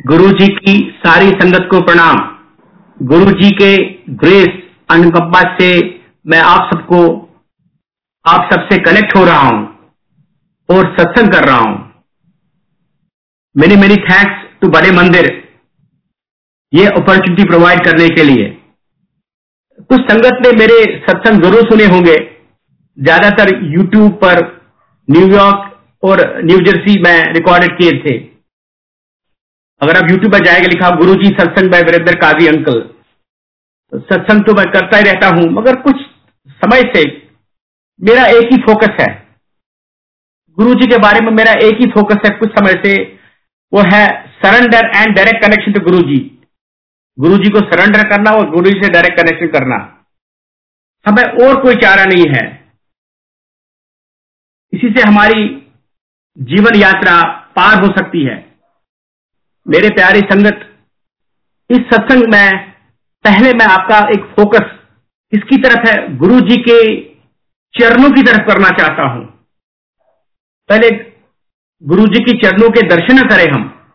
गुरु जी की सारी संगत को प्रणाम। गुरु जी के ग्रेस अनुकंपा से मैं आप सबको, आप सबसे कनेक्ट हो रहा हूँ और सत्संग कर रहा हूँ। मेनी मेनी थैंक्स टू बड़े मंदिर ये अपॉर्चुनिटी प्रोवाइड करने के लिए। कुछ संगत ने मेरे सत्संग ज़रूर सुने होंगे। ज़्यादातर यूट्यूब पर न्यूयॉर्क और न्यूजर्सी में रिकॉर्डेड किए थे। अगर आप यूट्यूब पर जाएगा, लिखा गुरु जी सत्संग बाय वीरेंद्र काजी अंकल। तो सत्संग तो मैं करता ही रहता हूँ, मगर कुछ समय से मेरा एक ही फोकस है। गुरु जी के बारे में मेरा एक ही फोकस है, कुछ समय से वो है surrender and direct connection to Guru ji Guru जी को सरेंडर करना और गुरु जी से डायरेक्ट कनेक्शन करना। हमें और कोई चारा नहीं है। इसी से हमारी जीवन यात्रा पार हो सकती है। मेरे प्यारी संगत, इस सत्संग में पहले मैं आपका एक फोकस किसकी तरफ़ है गुरु जी के चरणों की तरफ़ करना चाहता हूँ। पहले गुरु जी की चरणों के दर्शन करें हम।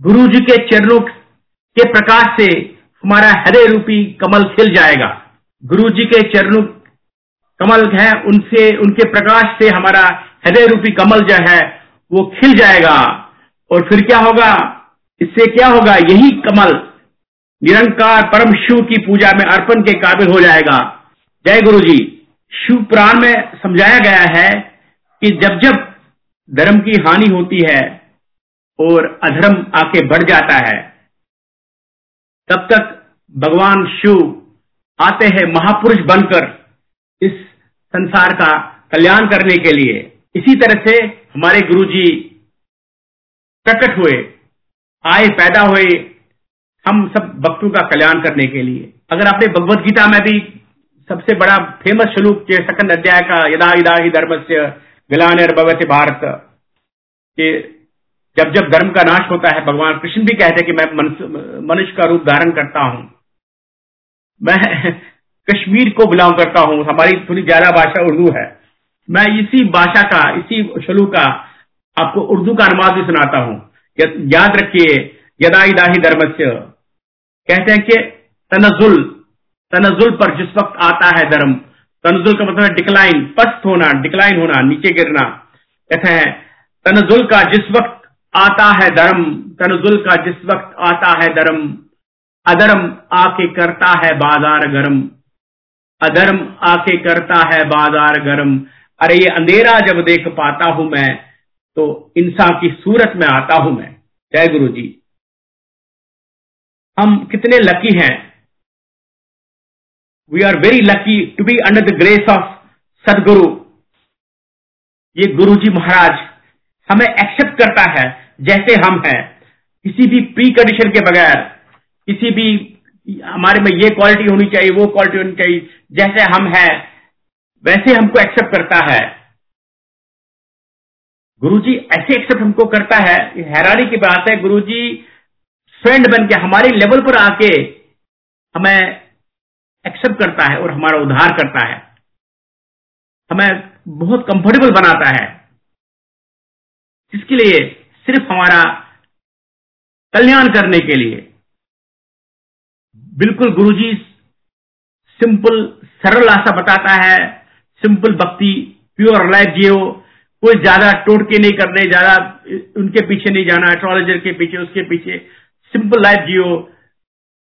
गुरु जी के चरणों के प्रकाश से हमारा हृदय रूपी कमल खिल जाएगा। गुरु जी के चरणों कमल है, उनसे, उनके प्रकाश से हमारा हृदय रूपी कमल जो है, वो खिल जाएगा। और फिर क्या होगा? इससे क्या होगा? यही कमल निरंकार परम शिव की पूजा में अर्पण के काबिल हो जाएगा। जय गुरु जी शिव पुराण में समझाया गया है कि जब जब धर्म की हानि होती है और अधर्म आके बढ़ जाता है, तब तक भगवान शिव आते हैं महापुरुष बनकर इस संसार का कल्याण करने के लिए। इसी तरह से हमारे गुरु जी प्रकट हुए आए पैदा हुए हम सब भक्तों का कल्याण करने के लिए। अगर आपने भगवत गीता में भी सबसे बड़ा फ़ेमस श्लोक के सकंद अध्याय का यदा इदा ही धर्म से गिलानिर भगवती भारत, के जब जब धर्म का नाश होता है, भगवान कृष्ण भी कहते हैं कि मैं मनुष्य का रूप धारण करता हूँ। मैं कश्मीर को बिलोंग करता हूँ, हमारी थोड़ी ज़्यादा भाषा उर्दू है। मैं इसी भाषा का, इसी श्लोक का आपको उर्दू का अनुवाद भी सुनाता हूँ। याद रखिए यदाई दाही धर्मस्य। कहते हैं कि तनजुल तनजुल पर जिस वक्त आता है धर्म, तनजुल का मतलब डिक्लाइन, पस्त होना, डिक्लाइन होना, नीचे गिरना। कहते हैं, तनजुल का जिस वक्त आता है धर्म, तनजुल का जिस वक्त आता है धर्म, अधर्म आके करता है बाज़ार गर्म। अधर्म आके करता है बाज़ार गर्म। अरे ये अंधेरा जब देख पाता हूँ मैं तो इंसान की सूरत में आता हूँ मैं। जय गुरु जी हम कितने लकी हैं। We are very lucky to be under the grace of Sadguru ये गुरु जी महाराज हमें एक्सेप्ट करता है, जैसे हम हैं। किसी भी प्री कंडीशन के बगैर, किसी भी हमारे में ये क्वालिटी होनी चाहिए, वो क्वालिटी होनी चाहिए, जैसे हम हैं, वैसे हमको एक्सेप्ट करता है। गुरुजी ऐसे एक्सेप्ट हमको करता है। हैरानी की बात है, गुरुजी फ्रेंड बन के, हमारे लेवल पर आके हमें एक्सेप्ट करता है और हमारा उद्धार करता है। हमें बहुत कंफर्टेबल बनाता है। इसके लिए सिर्फ़ हमारा कल्याण करने के लिए। बिल्कुल गुरुजी सिंपल सरल आशा बताता है। सिंपल भक्ति प्योर लाइफ जियो। कोई ज़्यादा टोटके नहीं करने, ज़्यादा उनके पीछे नहीं जाना एस्ट्रोलॉजर के पीछे, उसके पीछे। सिंपल लाइफ जियो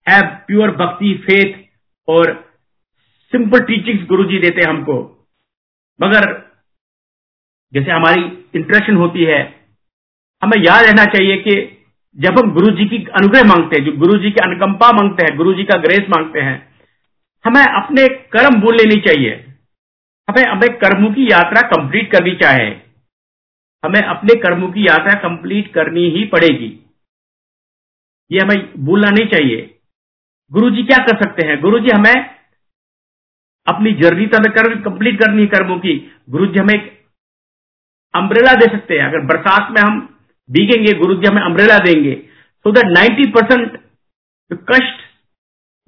हैव प्योर भक्ति फेथ और सिंपल टीचिंग्स गुरु जी देते हमको। मगर जैसे हमारी इंट्रेक्शन होती है, हमें याद रहना चाहिए कि जब हम गुरु जी की अनुग्रह मांगते हैं, जो गुरु जी की अनुकंपा मांगते हैं गुरु जी का ग्रेस मांगते हैं, हमें अपने कर्म भूल लेनी चाहिए। हमें हमें कर्मों की यात्रा कंप्लीट करनी चाहे। हमें अपने कर्मों की यात्रा कंप्लीट करनी ही पड़ेगी। ये हमें भूलना नहीं चाहिए। गुरु जी क्या कर सकते हैं? गुरु जी हमें अपनी जर्नी तो हमें कंप्लीट करनी है कर्मों की। गुरु जी हमें अम्ब्रेला दे सकते हैं। अगर बरसात में हम भीगेंगे गुरु जी हमें अम्ब्रेला देंगे। सो दैट नाइन्टी परसेंट कष्ट,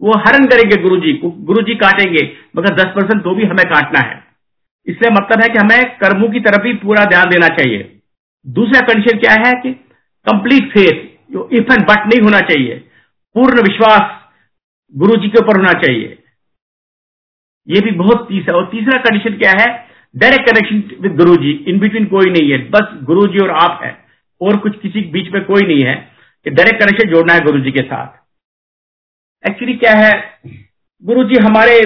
वो हरण करेंगे गुरु जी गुरु जी काटेंगे। मगर दस परसेंट तो भी हमें काटना है। इसलिए मतलब है कि हमें कर्मों की तरफ़ ही पूरा ध्यान देना चाहिए। दूसरा कंडीशन क्या है कि कंप्लीट फेथ जो इफ़ एंड बट नहीं होना चाहिए, पूर्ण विश्वास गुरु जी के ऊपर होना चाहिए। ये भी बहुत तीसरा, और तीसरा कंडीशन क्या है? Direct connection with Guru ji in between कोई नहीं है, बस गुरु जी और आप है, और कुछ किसी के बीच में कोई नहीं है, कि डायरेक्ट कनेक्शन जोड़ना है गुरु जी के साथ। एक्चुअली क्या है? गुरु जी हमारे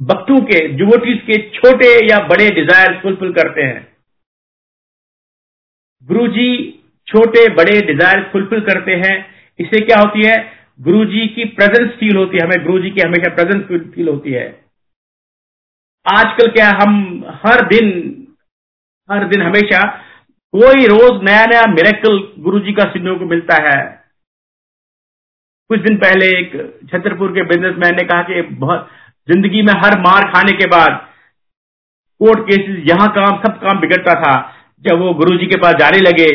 भक्तों के जुवोटीज के छोटे या बड़े डिज़ायर फुलफिल करते हैं। गुरु जी छोटे, बड़े डिज़ायर फुलफिल करते हैं। इससे क्या होती है? गुरु जी की प्रेजेंस फील होती है, हमें गुरु जी की हमेशा प्रेजेंस फील होती है। आजकल क्या हम हर दिन हर दिन हमेशा कोई रोज नया नया मेरेकल गुरु जी का सुनने को मिलता है। कुछ दिन पहले एक छतरपुर के बिजनेसमैन ने कहा कि बहुत ज़िंदगी में हर मार खाने के बाद कोर्ट केसेस, यहाँ काम, सब काम बिगड़ता था। जब वो गुरु जी के पास जाने लगे,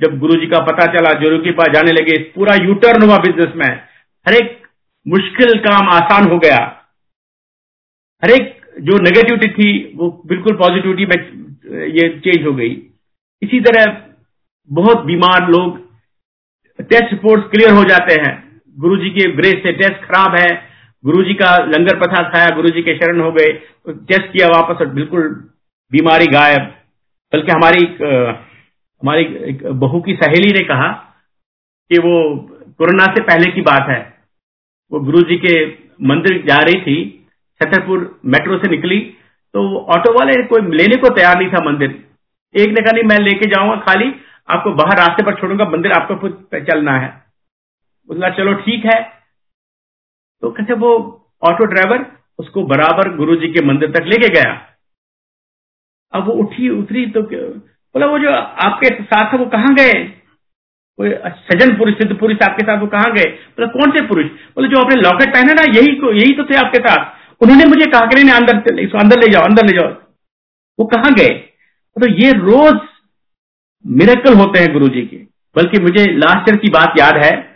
जब गुरु जी का पता चला गुरु के पास जाने लगे, पूरा यूटर्न हुआ बिज़नेस में। हर एक मुश्किल काम आसान हो गया। हर एक जो नेगेटिविटी थी, वो बिल्कुल पॉजिटिविटी में, ये चेंज हो गई। इसी तरह बहुत बीमार लोग टेस्ट रिपोर्ट क्लियर हो जाते हैं। गुरु जी के ग्रेस से टेस्ट खराब है। गुरु जी का लंगर प्रसाद खाया गुरु जी के शरण हो गए टेस्ट किया वापस और बिल्कुल बीमारी गायब। बल्कि हमारी हमारी एक बहू की सहेली ने कहा कि वो कोरोना से पहले की बात है। वो गुरु जी के मंदिर जा रही थी, छतरपुर मेट्रो से निकली तो ऑटो वाले कोई लेने को तैयार नहीं था मंदिर। एक ने कहा, नहीं, मैं लेके जाऊँगा खाली, आपको बाहर रास्ते पर छोड़ूँगा, मंदिर आपको खुद चलना है। बोला, चलो, ठीक है। तो कैसे वो ऑटो ड्राइवर उसको बराबर गुरु जी के मंदिर तक लेके गया? अब वो उठी, उतरी तो बोला, वो जो आपके साथ वो कहाँ गए? कोई सजन पुरुष, सिद्ध पुरुष आपके साथ, वो कहाँ गए? बोला, कौन से पुरुष? बोले, जो आपने लॉकेट पहना ना, यही यही तो थे आपके साथ। उन्होंने मुझे कहा कि नहीं अंदर इसको अंदर ले जाओ, अंदर ले जाओ। वो कहाँ गए? तो ये रोज मिरेकल होते हैं गुरु जी के। बल्कि मुझे लास्ट ईयर की बात याद है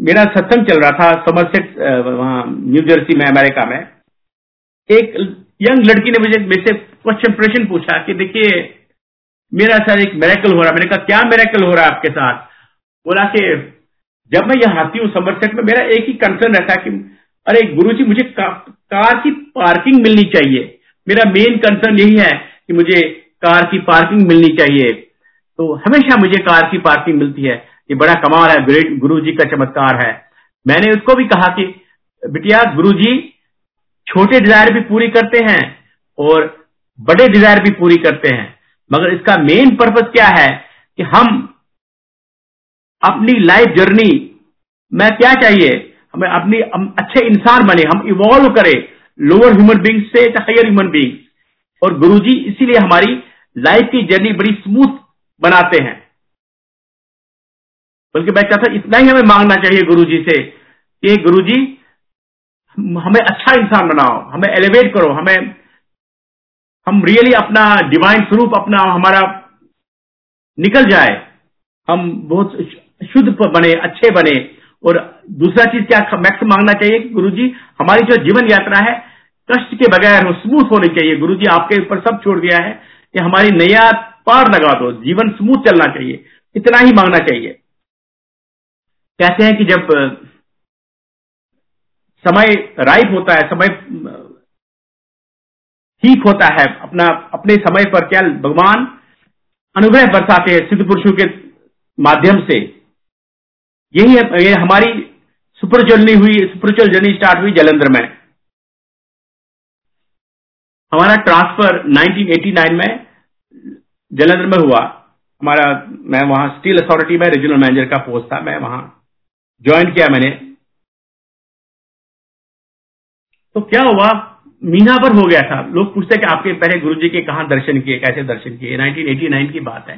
मेरा सत्संग चल रहा था समरसेट वहाँ न्यू जर्सी में अमेरिका में। एक यंग लड़की ने मुझे मेरे से क्वेश्चन प्रश्न पूछा कि देखिए मेरा सर एक मेरेकल हो रहा मैंने कहा क्या मेरेकल हो रहा है आपके साथ? बोला कि जब मैं यहाँ आती हूँ समरसेट में मेरा एक ही कंसर्न रहता है कि अरे गुरु जी मुझे का, कार की पार्किंग मिलनी चाहिए। मेरा मेन कंसर्न यही है कि मुझे कार की पार्किंग मिलनी चाहिए। तो हमेशा मुझे कार की पार्किंग मिलती है। ये बड़ा कमाल है, ग्रेट गुरु जी का चमत्कार है। मैंने उसको भी कहा कि, बिटिया गुरु जी छोटे डिज़ायर भी पूरी करते हैं और बड़े डिज़ायर भी पूरी करते हैं। मगर इसका मेन पर्पज क्या है कि हम अपनी लाइफ जर्नी में क्या चाहिए? हमें अपनी, हम अच्छे इंसान बने, हम इवॉल्व करें। लोअर ह्यूमन बींग से हायर ह्यूमन बींग और गुरुजी इसीलिए हमारी लाइफ की जर्नी बड़ी स्मूथ बनाते हैं। बल्कि मैं चाहता इतना ही हमें मांगना चाहिए गुरु जी से कि गुरु जी हमें अच्छा इंसान बनाओ, हमें एलिवेट करो, हमें, हम रियली अपना डिवाइन स्वरूप, अपना हमारा निकल जाए, हम बहुत शुद्ध बने, अच्छे बने। और दूसरा चीज़ क्या मैक्स मांगना चाहिए कि गुरु जी हमारी जो जीवन यात्रा है, कष्ट के बगैर हो स्मूथ होनी चाहिए। गुरु जी आपके ऊपर सब छोड़ दिया है कि हमारी नया पार लगा दो। जीवन स्मूथ चलना चाहिए। इतना ही मांगना चाहिए। कहते हैं कि जब समय राइप होता है, समय, ठीक होता है, अपना, अपने समय पर क्या, भगवान अनुग्रह बरसाते हैं सिद्ध पुरुषों के माध्यम से। यही है, ये हमारी सुपर जर्नी हुई स्पिरिचुअल जर्नी स्टार्ट हुई जलंधर में। हमारा ट्रांसफ़र 1989 में जलंधर में हुआ। हमारा, मैं वहाँ स्टील अथॉरिटी में रीजनल मैनेजर का पोस्ट था, मैं वहाँ ज्वाइन किया मैंने। तो क्या हुआ? मीना भर हो गया था। लोग पूछते कि आपके पहले गुरु जी के कहा दर्शन किए, कैसे दर्शन किए? 1989 की बात है।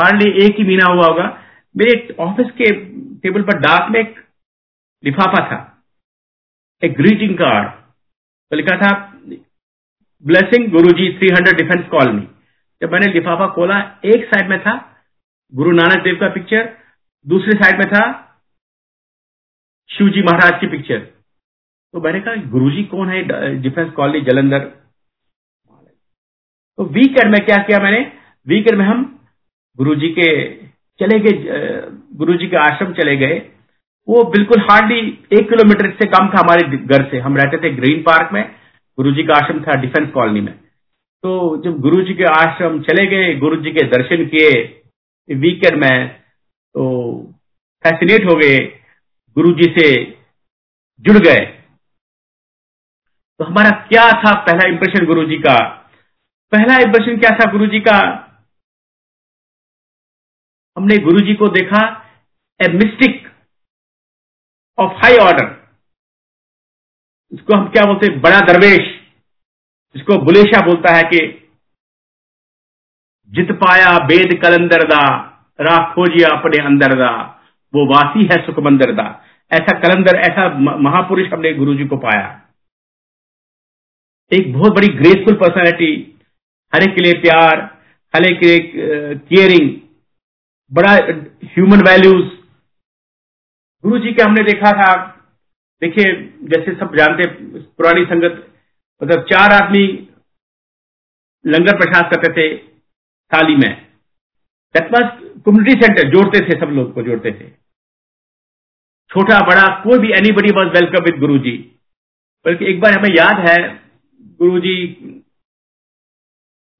हार्डली एक ही महीना हुआ होगा। मेरे ऑफ़िस के टेबल पर डाक में एक लिफाफा था। एक ग्रीटिंग कार्ड। तो लिखा था, ब्लेसिंग गुरुजी 300 डिफेंस कॉलोनी। जब मैंने लिफाफा खोला, एक साइड में था गुरु नानक देव का पिक्चर, दूसरे साइड में था शिवजी महाराज की पिक्चर तो मैंने कहा, गुरुजी कौन है? Defence college Jalandhar. तो वीकेंड में क्या किया मैंने? वीकेंड में हम गुरुजी के चले गए गुरु जी के आश्रम चले गए। वो बिल्कुल हार्डली एक किलोमीटर से कम था हमारे घर से। हम रहते थे ग्रीन पार्क में गुरु जी का आश्रम था डिफेंस कॉलोनी में। तो जब गुरु जी के आश्रम चले गए गुरु जी के दर्शन किए वीकेंड में तो फैसिनेट हो गए। गुरु जी से जुड़ गए। तो हमारा क्या था पहला इंप्रेशन गुरु जी का? पहला इंप्रेशन क्या था गुरु जी का? हमने गुरु जी को देखा a mystic of high order इसको हम क्या बोलते हैं? बड़ा दरवेश। जिसको बुलेशा बोलता है कि, जित पाया बेद कलंदर दा रा खोजिया अपने अंदर दा। वो वासी है सुखमंदर दा ऐसा कलंदर, ऐसा महापुरुष हमने गुरु जी को पाया। एक बहुत बड़ी ग्रेसफुल पर्सनैलिटी हरे के लिए प्यार, हरे के लिए केयरिंग बड़ा ह्यूमन वैल्यूज़ गुरु जी के हमने देखा था। देखिए, जैसे सब जानते, पुरानी संगत मतलब चार आदमी लंगर प्रसाद करते थे थाली में। कम्युनिटी सेंटर जोड़ते थे सब लोग को, जोड़ते थे। छोटा, बड़ा, कोई भी anybody was welcome with Guru ji बल्कि एक बार हमें याद है गुरु जी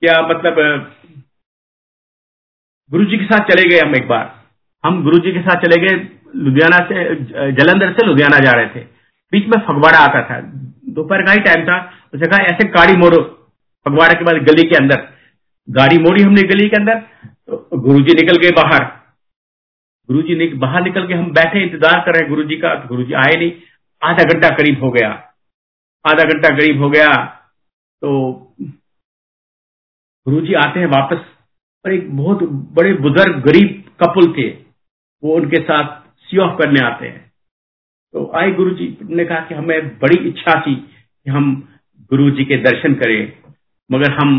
क्या मतलब गुरु जी के साथ चले गए हम एक बार। हम गुरु जी के साथ चले गए, लुधियाना से, जलंधर से लुधियाना जा रहे थे। बीच में फगवाड़ा आता था। दोपहर का ही टाइम था। उसे कहा, ऐसे गाड़ी मोड़ो। फगवाड़ा के बाद गली के अंदर। गाड़ी मोड़ी हमने गली के अंदर। तो गुरु जी निकल गए बाहर। गुरु जी ने बाहर निकल के हम बैठे, इंतज़ार कर रहे गुरु जी का तो गुरु जी आए नहीं। आधा घंटा करीब हो गया। आधा घंटा करीब हो गया तो गुरु जी आते हैं वापस, और एक बहुत बड़े बुज़ुर्ग, गरीब कपल थे वो उनके साथ सी ऑफ़ करने आते हैं। तो आए गुरु जी ने कहा कि हमें बड़ी इच्छा थी कि हम गुरु जी के दर्शन करें, मगर हम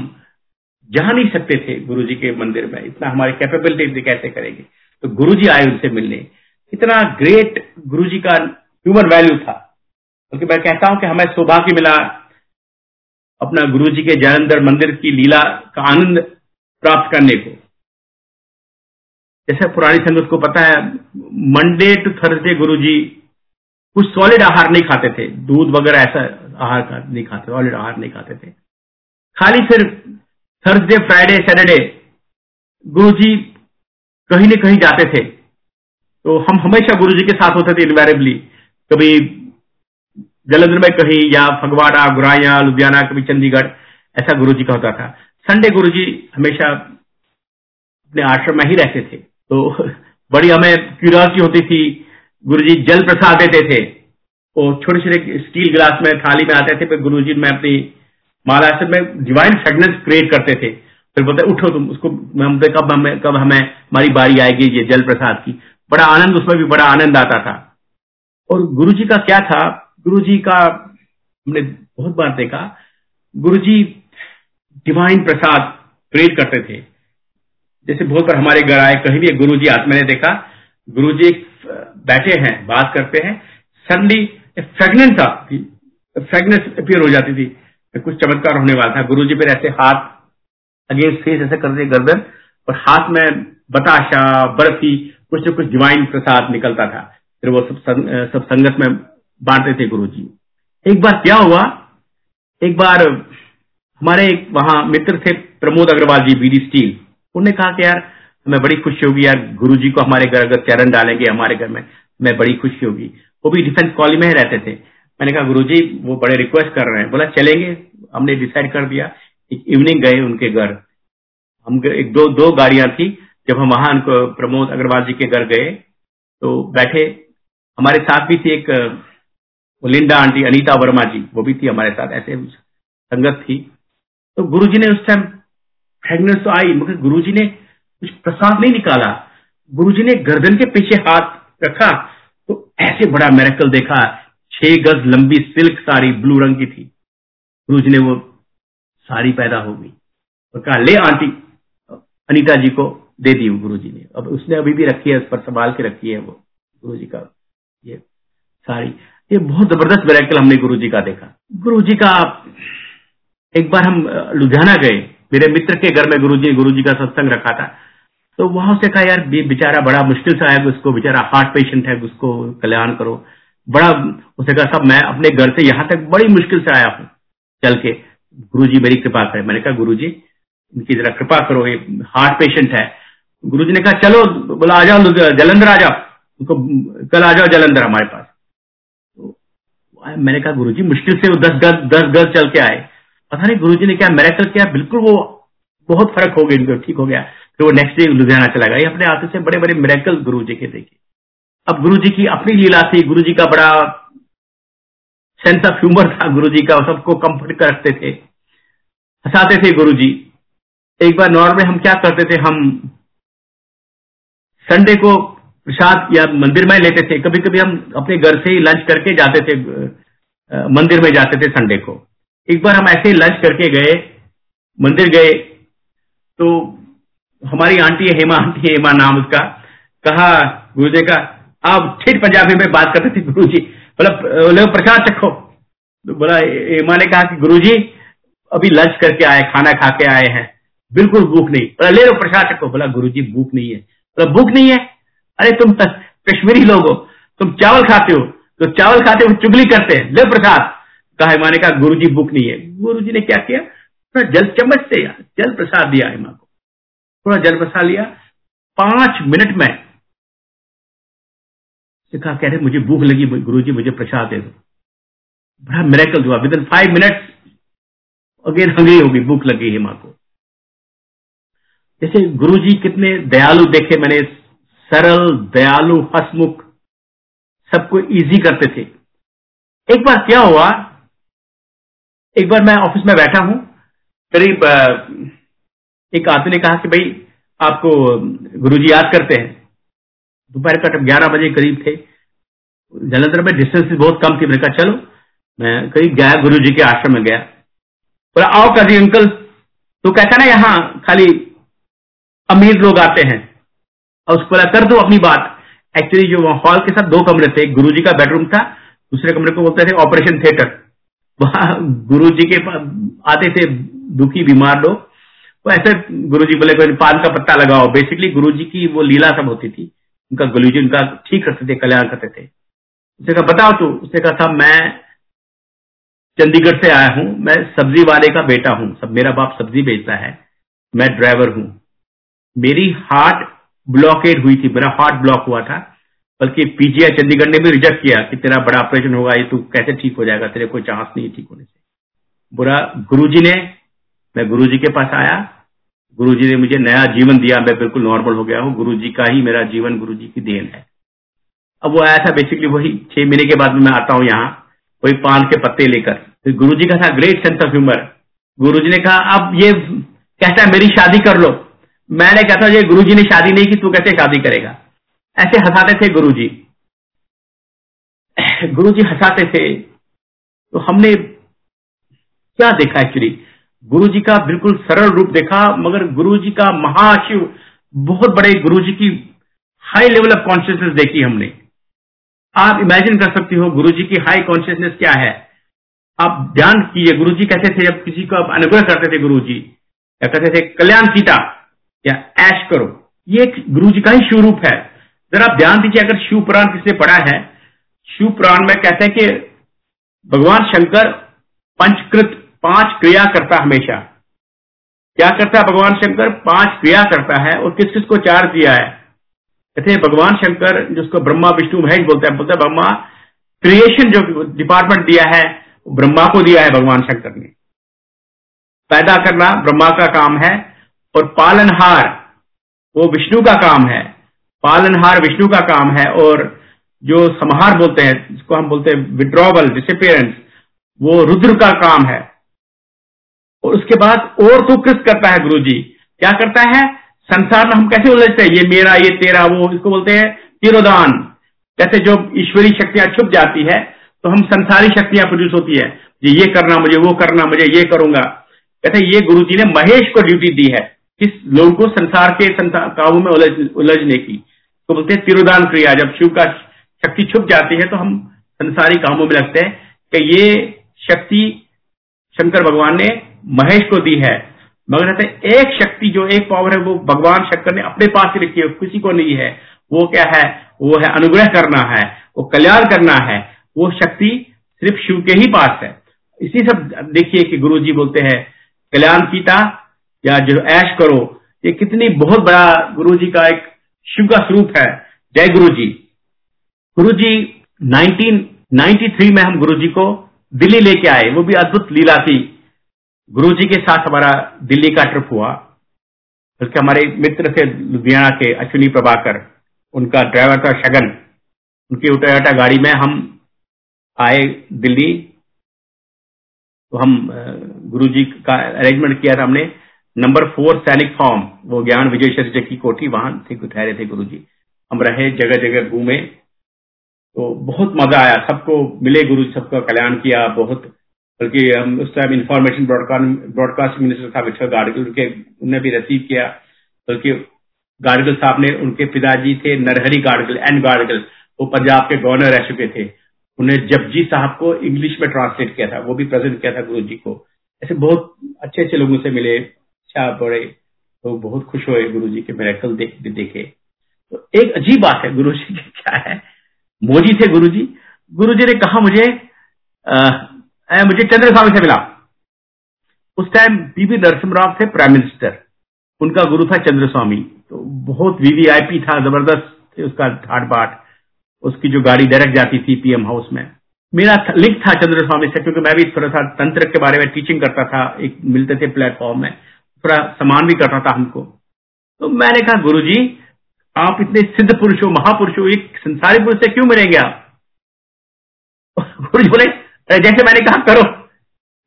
जा नहीं सकते थे गुरु जी के मंदिर में। इतना हमारी कैपेबिलिटी कैसे करेंगे? तो गुरु जी आए उनसे मिलने। इतना ग्रेट गुरु जी का ह्यूमन वैल्यू था। बल्कि मैं कहता हूँ कि हमें सौभाग्य मिला अपना गुरु जी के जलंधर मंदिर की लीला का आनंद प्राप्त करने को। जैसे पुरानी संगत को पता है मंडे टू थर्सडे गुरु जी कुछ सॉलिड आहार नहीं खाते थे। दूध वगैरह ऐसा आहार नहीं खाते सॉलिड आहार नहीं खाते थे। खाली सिर्फ़ थर्सडे फ्राइडे सैटरडे गुरु जी कहीं न कहीं जाते थे। तो हम हमेशा गुरु जी के साथ होते थे इन्वेरेबली कभी जलंधर में कहीं या फगवाड़ा, गुराया, लुधियाना, कभी चंडीगढ़, ऐसा गुरु जी का होता था। संडे गुरु जी हमेशा अपने आश्रम में ही रहते थे। तो बड़ी हमें क्यूरियोसिटी होती थी। गुरु जी जल प्रसाद देते थे। वो छोटे छोटे स्टील गिलास में थाली में आते थे। फिर गुरु जी में अपनी माला में डिवाइन फ्रेगनेंस क्रिएट करते थे। फिर बोलते उठो तुम, उसको हम कब हमें कब हमें, हमारी बारी आएगी ये जल प्रसाद की। बड़ा आनंद, उसमें भी बड़ा आनंद आता था। और गुरु जी का क्या था? गुरु जी का, हमने बहुत बार देखा गुरु जी डिवाइन प्रसाद क्रिएट करते थे। जैसे बहुत बार हमारे घर आए, कहीं भी गुरु जी मैंने देखा गुरु जी बैठे हैं, बात करते हैं सडनली फ्रेगनेंस आती फ्रेगनेंस अपियर हो जाती थी। कुछ चमत्कार होने वाला था गुरु जी फिर ऐसे हाथ अगेंस्ट फेस ऐसे करते गर्दन, और हाथ में बताशा, बर्फ़ी, कुछ न कुछ डिवाइन प्रसाद निकलता था। फिर वो सब सब संगत में बांटते थे गुरु जी एक बार क्या हुआ? एक बार हमारे एक वहाँ मित्र थे प्रमोद अग्रवाल जी, बीडी स्टील। उन्होंने कहा कि यार हमें बड़ी खुशी होगी, यार गुरु जी को हमारे घर अगर चरण डालेंगे हमारे घर में, मैं बड़ी खुशी होगी। वो भी डिफेंस कॉलेज में ही रहते थे। मैंने कहा गुरु जी वो बड़े रिक्वेस्ट कर रहे हैं। बोला, चलेंगे। हमने डिसाइड कर दिया। इवनिंग गए उनके घर। हम एक दो दो गाड़ियाँ थी। जब हम वहाँ प्रमोद अग्रवाल जी के घर गए तो बैठे। हमारे साथ भी थी एक लिंडा आंटी, अनीता वर्मा जी, वो भी थी हमारे साथ, ऐसे संगत थी। तो गुरु जी ने उस टाइम प्रेगनेंस तो आई, मगर गुरु जी ने कुछ प्रसाद नहीं निकाला। गुरु जी ने गर्दन के पीछे हाथ रखा तो ऐसे बड़ा मेरेकल देखा। छह गज लंबी सिल्क साड़ी ब्लू रंग की थी। गुरु जी ने वो साड़ी पैदा हो गई। और कहा, ले आंटी। अनीता जी को दे दी गुरु जी ने। अब उसने अभी भी रखी है, उस पर संभाल के रखी है वो गुरु जी का ये साड़ी ये बहुत ज़बरदस्त मेरेकल हमने गुरु जी का देखा। गुरु जी का एक बार हम लुधियाना गए। मेरे मित्र के घर में गुरु जी गुरु जी का सत्संग रखा था। तो वहाँ से कहा, यार बेचारा बड़ा मुश्किल से आया उसको बेचारा हार्ट पेशेंट है, उसको कल्याण करो। बड़ा, उसने कहा, सब, मैं अपने घर से यहाँ तक बड़ी मुश्किल से आया हूँ, चल के। गुरु जी मेरी कृपा करें। मैंने कहा गुरु जी इनकी जरा कृपा करो, ये हार्ट पेशेंट है। गुरु जी ने कहा, चलो, बोला, आ जाओ जलंधर आ जाओ। उनको, कल आ जाओ जलंधर हमारे पास। तो मैंने कहा गुरु जी मुश्किल से वो दस गज दस गज चल के आए। पता नहीं गुरु जी ने क्या मेरेकल किया, बिल्कुल वो बहुत फ़र्क हो गया, इनको ठीक हो गया। फिर वो नेक्स्ट डे लुधियाना चला गया। अपने हाथ से बड़े बड़े मेरेकल गुरु जी के देखिए अब गुरु जी की अपनी लीला थी। गुरु जी का बड़ा सेंस ऑफ़ ह्यूमर था। गुरु जी का सबको कंफर्ट करते थे। हंसाते थे गुरु जी एक बार नॉर्मल हम क्या करते थे, हम संडे को प्रसाद या मंदिर में लेते थे। कभी कभी हम अपने घर से ही लंच करके जाते थे मंदिर में जाते थे संडे को। एक बार हम ऐसे ही लंच करके गए, मंदिर गए तो हमारी आंटी है, हेमा आंटी हेमा नाम उसका, कहा गुरु जी का, आप ठीक पंजाबी में बात करते थे गुरु जी बोला, प्रसाद चखो। तो बोला, हेमा ने कहा कि गुरु जी अभी लंच करके आए, खाना खा के आए हैं। बिल्कुल भूख नहीं। बोला ले लो प्रशासक को। बोला गुरु जी भूख नहीं है। बोला, भूख नहीं है? अरे तुम कश्मीरी लोग हो तुम चावल खाते हो। तो चावल खाते हो चुगली करते हैं। ले प्रसाद। कहा हेमा ने कहा गुरु जी भूख नहीं है। गुरु जी ने क्या किया? थोड़ा जल चम्मच से जल प्रसाद दिया हेमा को। थोड़ा जल प्रसाद लिया। पाँच मिनट में कहा, कह रहे, मुझे भूख लगी गुरु जी मुझे प्रसाद दे दो। बड़ा मेरेकल हुआ। Within five minutes again hungry होगी, भूख लगी है माँ को। जैसे गुरु जी कितने दयालु देखे, मैंने सरल, दयालु, हसमुख, सबको इजी करते थे। एक बार क्या हुआ, एक बार मैं ऑफ़िस में बैठा हूँ, करीब एक आदमी ने कहा कि भाई, आपको गुरुजी याद करते हैं। दोपहर का ग्यारह बजे करीब थे। जलंधर में डिस्टेंस बहुत कम थी, मैंने कहा, चलो। मैं करीब गया गुरु जी के आश्रम में गया। बोला, आओ कभी अंकल। तो कहता ना, यहाँ खाली अमीर लोग आते हैं। और उसको बोला, कर दो अपनी बात। एक्चुअली जो हॉल के साथ दो कमरे थे गुरु जी का बेडरूम था, दूसरे कमरे को बोलते थे ऑपरेशन थिएटर वहाँ गुरु जी के आते थे दुखी, बीमार लोग। वो ऐसे गुरु जी बोले, कोई पान का पत्ता लगाओ। बेसिकली गुरु जी की वो लीला सब होती थी। उनका गुरु जी उनका ठीक करते थे, कल्याण करते थे। उसने कहा, बताओ तू। उसने कहा था मैं चंडीगढ़ से आया हूँ। मैं सब्ज़ी वाले का बेटा हूँ। सब, मेरा बाप सब्ज़ी बेचता है। मैं ड्राइवर हूँ। मेरी हार्ट ब्लॉकेड हुई थी। मेरा हार्ट ब्लॉक हुआ था। बल्कि पीजीआई चंडीगढ़ ने भी रिजेक्ट किया कि तेरा बड़ा ऑपरेशन होगा, ये तू कैसे ठीक हो जाएगा? तेरे कोई चांस नहीं ठीक होने से। बुरा, गुरुजी ने, मैं गुरुजी के पास आया। गुरुजी ने मुझे नया जीवन दिया। मैं बिल्कुल नॉर्मल हो गया हूँ। गुरुजी का ही मेरा जीवन गुरुजी की देन है। अब वो आया था बेसिकली वही छह महीने के बाद मैं आता हूँ यहाँ। वही पान के पत्ते लेकर। तो गुरु जी का था ग्रेट सेंस ऑफ़ ह्यूमर गुरु जी ने कहा, अब ये कहता है, मेरी शादी कर लो। मैंने कहता ये गुरु जी ने शादी नहीं की, तू कैसे शादी करेगा? ऐसे हंसाते थे गुरु जी गुरु जी हंसाते थे। तो हमने क्या देखा एक्चुअली गुरु जी का बिल्कुल सरल रूप देखा, मगर गुरु जी का महाशिव, बहुत बड़े गुरु जी की हाई लेवल ऑफ़ कॉन्शियसनेस देखी हमने। आप इमेजिन कर सकते हो गुरु जी की हाई कॉन्शियसनेस क्या है? आप ध्यान कीजिए गुरु जी कहते थे? जब किसी को आप अनुग्रह करते थे गुरु जी या कहते थे, कल्याण सीता, या ऐश करो। ये एक गुरु जी का ही शिव रूप है। जरा आप ध्यान दीजिए, अगर शिव पुराण किसने पढ़ा है, शिव पुराण में कहते हैं कि भगवान शंकर पंचकृत पाँच क्रिया करता हमेशा। क्या करता है भगवान शंकर? पाँच क्रिया करता है और किस किस को चार दिया है? कहते हैं, भगवान शंकर, जिसको ब्रह्मा विष्णु महेश बोलते हैं बोलते हैं, ब्रह्मा क्रिएशन जो डिपार्टमेंट दिया है ब्रह्मा को दिया है भगवान शंकर ने। पैदा करना ब्रह्मा का काम है और पालनहार, वो विष्णु का काम है। पालनहार विष्णु का काम है और जो संहार बोलते हैं, जिसको हम बोलते हैं विड्रॉवल डिसपेरेंस वो रुद्र का काम है। और उसके बाद और तो कृत करता है गुरु जी क्या करता है? संसार में हम कैसे उलझते हैं? ये मेरा, ये तेरा, वो, इसको बोलते हैं तिरोदान जैसे जो ईश्वरी शक्तियाँ छुप जाती है तो हम संसारी शक्तियाँ प्रोड्यूस होती है। ये करना मुझे, वो करना मुझे, ये करूँगा। कहते ये गुरु जी ने महेश को ड्यूटी दी है, किस लोगों को संसार के काबू में उलझ, उलझने की। तो बोलते हैं तिरुदान क्रिया। जब शिव का शक्ति छुप जाती है तो हम संसारी कामों में लगते हैं कि ये शक्ति शंकर भगवान ने महेश को दी है। मगर कहते एक शक्ति जो एक पावर है, वो भगवान शंकर ने अपने पास ही रखी है, किसी को नहीं है। वो क्या है? वो है अनुग्रह करना है, वो कल्याण करना है, वो शक्ति सिर्फ़ शिव के ही पास है। इसी सब देखिए कि गुरु जी बोलते हैं, कल्याण कीता या जो ऐश करो। ये कितनी बहुत बड़ा गुरु जी का एक शिव का स्वरूप है। जय गुरु जी गुरु जी 1993 में हम गुरु जी को दिल्ली लेके आए। वो भी अद्भुत लीला थी। गुरु जी के साथ हमारा दिल्ली का ट्रिप हुआ। उसके हमारे मित्र थे लुधियाना के अश्विनी प्रभाकर, उनका ड्राइवर था शगन। उनकी टोयोटा गाड़ी में हम आए दिल्ली। तो हम गुरु जी का अरेंजमेंट किया था हमने। नंबर फोर सैनिक फॉर्म वो ज्ञान विजय शरीर की कोठी, वहाँ थे, ठहरे थे गुरु जी हम रहे जगह जगह घूमे। तो बहुत मज़ा आया, सबको मिले गुरु, सबका कल्याण किया, बहुत बल्कि हम उस टाइम इंफॉर्मेशन ब्रॉडकास्ट मिनिस्टर था विठल गाडगिल उनके उन्हें भी रिसीव किया। बल्कि गाडगिल साहब ने उनके पिताजी थे नरहरी गाडगिल एन गाडगिल वो पंजाब के गवर्नर रह चुके थे। उन्हें जपजी साहब को इंग्लिश में ट्रांसलेट किया था वो भी प्रेजेंट किया था गुरु जी को। ऐसे बहुत अच्छे अच्छे लोगों से मिले अच्छा बड़े तो बहुत खुश हुए गुरु जी के मेरेकल देख देखे। तो एक अजीब बात है गुरु जी क्या है? मोजी थे गुरु जी गुरु जी ने कहा मुझे आ, मुझे चंद्र स्वामी से मिला। उस टाइम बीबी नरसिम्हा राव थे प्राइम मिनिस्टर उनका गुरु था चंद्र स्वामी तो बहुत वीवीआईपी था, ज़बरदस्त थे उसका ठाट बाट उसकी जो गाड़ी डायरेक्ट जाती थी पीएम हाउस में। मेरा लिंक था चंद्र स्वामी से, क्योंकि मैं भी थोड़ा सा तंत्र के बारे में टीचिंग करता था, एक मिलते थे प्लेटफॉर्म में। थोड़ा सम्मान भी करता था हमको। तो मैंने कहा गुरु जी आप इतने सिद्ध पुरुष हो, महापुरुष हो, एक संसारी पुरुष से क्यों मिलेंगे आप? गुरु जी बोले जैसे मैंने कहा, करो।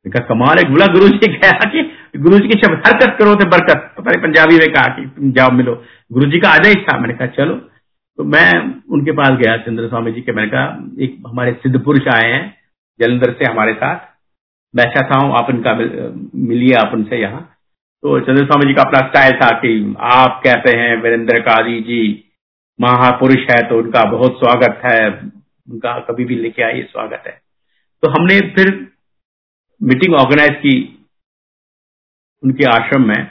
कहा कमाल है बोला गुरु जी कहा कि गुरु जी की शब्द हरकत करो तो बरकत। पता नहीं पंजाबी में कहा कि तुम जाओ, मिलो। गुरु जी का आदेश था, मैंने कहा, चलो। तो मैं उनके पास गया चंद्र स्वामी जी के, मैंने कहा, एक हमारे सिद्ध पुरुष आए हैं, जलंधर से हमारे साथ। मैं चाहता हूँ आप इनका मिलिए आप उनसे यहाँ। तो चंद्र स्वामी जी का अपना स्टाइल था कि आप कहते हैं, वीरेंद्र काजी जी महापुरुष है तो उनका बहुत स्वागत है। उनका कभी भी लेके आइए, स्वागत है। तो हमने फिर मीटिंग ऑर्गेनाइज की उनके आश्रम में।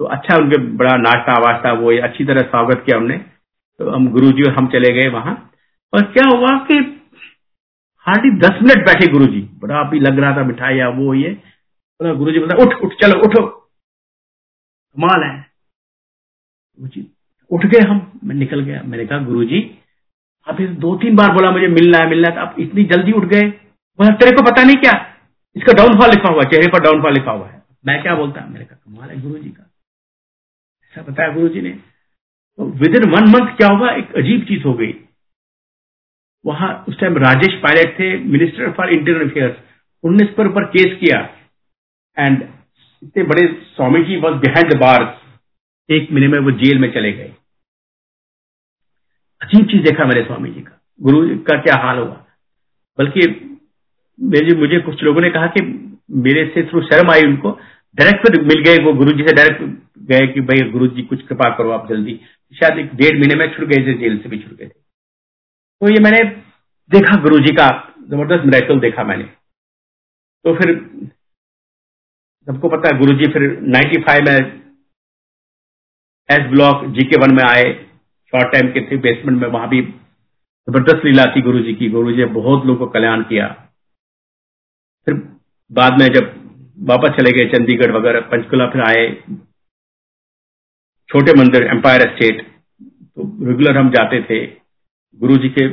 तो अच्छा उनके बड़ा नाश्ता वास्ता वो अच्छी तरह स्वागत किया हमने। तो हम गुरु जी और हम चले गए वहाँ। और क्या हुआ कि हार्डली दस मिनट बैठे गुरु जी बड़ा अभी लग रहा था मिठाई या वो ये। बोला गुरु जी बोला, उठ उठ, चलो, उठो। कमाल है। उठ गए हम। मैं निकल गया। मैंने कहा गुरु जी इस दो तीन बार बोला मुझे मिलना है मिलना है तो आप इतनी जल्दी उठ गए। बोला तेरे को पता नहीं क्या? इसका डाउनफॉल लिखा हुआ चेहरे पर डाउनफॉल लिखा हुआ है। मैं क्या बोलता? मैंने कहा कमाल है गुरु जी का। ऐसा बताया गुरु जी ने। तो विद इन वन मंथ क्या होगा एक अजीब चीज़ हो गई। वहाँ उस टाइम राजेश पायलट थे मिनिस्टर फॉर इंटरनल अफेयर्स इस पर ऊपर केस किया। एंड इतने बड़े स्वामी जी वॉज़ बिहाइंड बार एक महीने में वो जेल में चले गए। अजीब चीज़ देखा मेरे स्वामी जी का। गुरु जी का क्या हाल हुआ? बल्कि मेरे मुझे कुछ लोगों ने कहा कि मेरे से थ्रू शर्म आई उनको। डायरेक्ट फिर मिल गए वो गुरु जी से डायरेक्ट गए कि भाई गुरु जी कुछ कृपा करो आप जल्दी। शायद एक डेढ़ महीने में छुट गए थे जेल से भी छुट गए। थे तो ये मैंने देखा गुरु जी का, ज़बरदस्त मेरेकल देखा मैंने। तो फिर सबको पता है गुरु जी फिर 95 में एस ब्लॉक जीके वन में आए। शॉर्ट टाइम के थे बेसमेंट में वहाँ भी ज़बरदस्त लीला थी गुरु जी की। गुरु जी ने बहुत लोगों को कल्याण किया। फिर बाद में जब वापस चले गए चंडीगढ़ वगैरह, पंचकुला, फिर आए छोटे मंदिर एम्पायर स्टेट तो रेगुलर हम जाते थे। गुरु जी के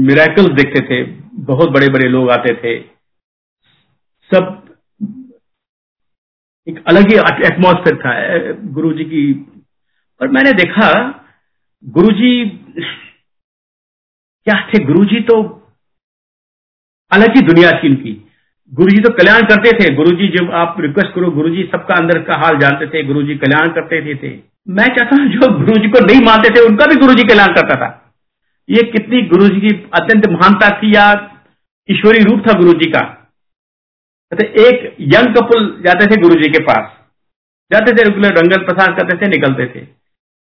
मिराकल्स देखते थे। बहुत बड़े बड़े लोग आते थे। सब एक अलग ही एटमोसफेयर था गुरु जी की। पर मैंने देखा गुरु जी क्या थे? गुरु जी तो अलग ही दुनिया थी उनकी। गुरु जी तो कल्याण करते थे। गुरु जी जब आप रिक्वेस्ट करो गुरु जी सबका अंदर का हाल जानते थे। गुरु जी कल्याण करते थे, थे। मैं चाहता हूँ जो गुरु जी को नहीं मानते थे उनका भी गुरु जी कल्याण करता था। ये कितनी गुरु जी की अत्यंत महानता थी या ईश्वरी रूप था गुरु जी का एक यंग कपल जाते थे गुरु जी के पास। जाते थे रेगुलर रंगल प्रसाद करते थे निकलते थे।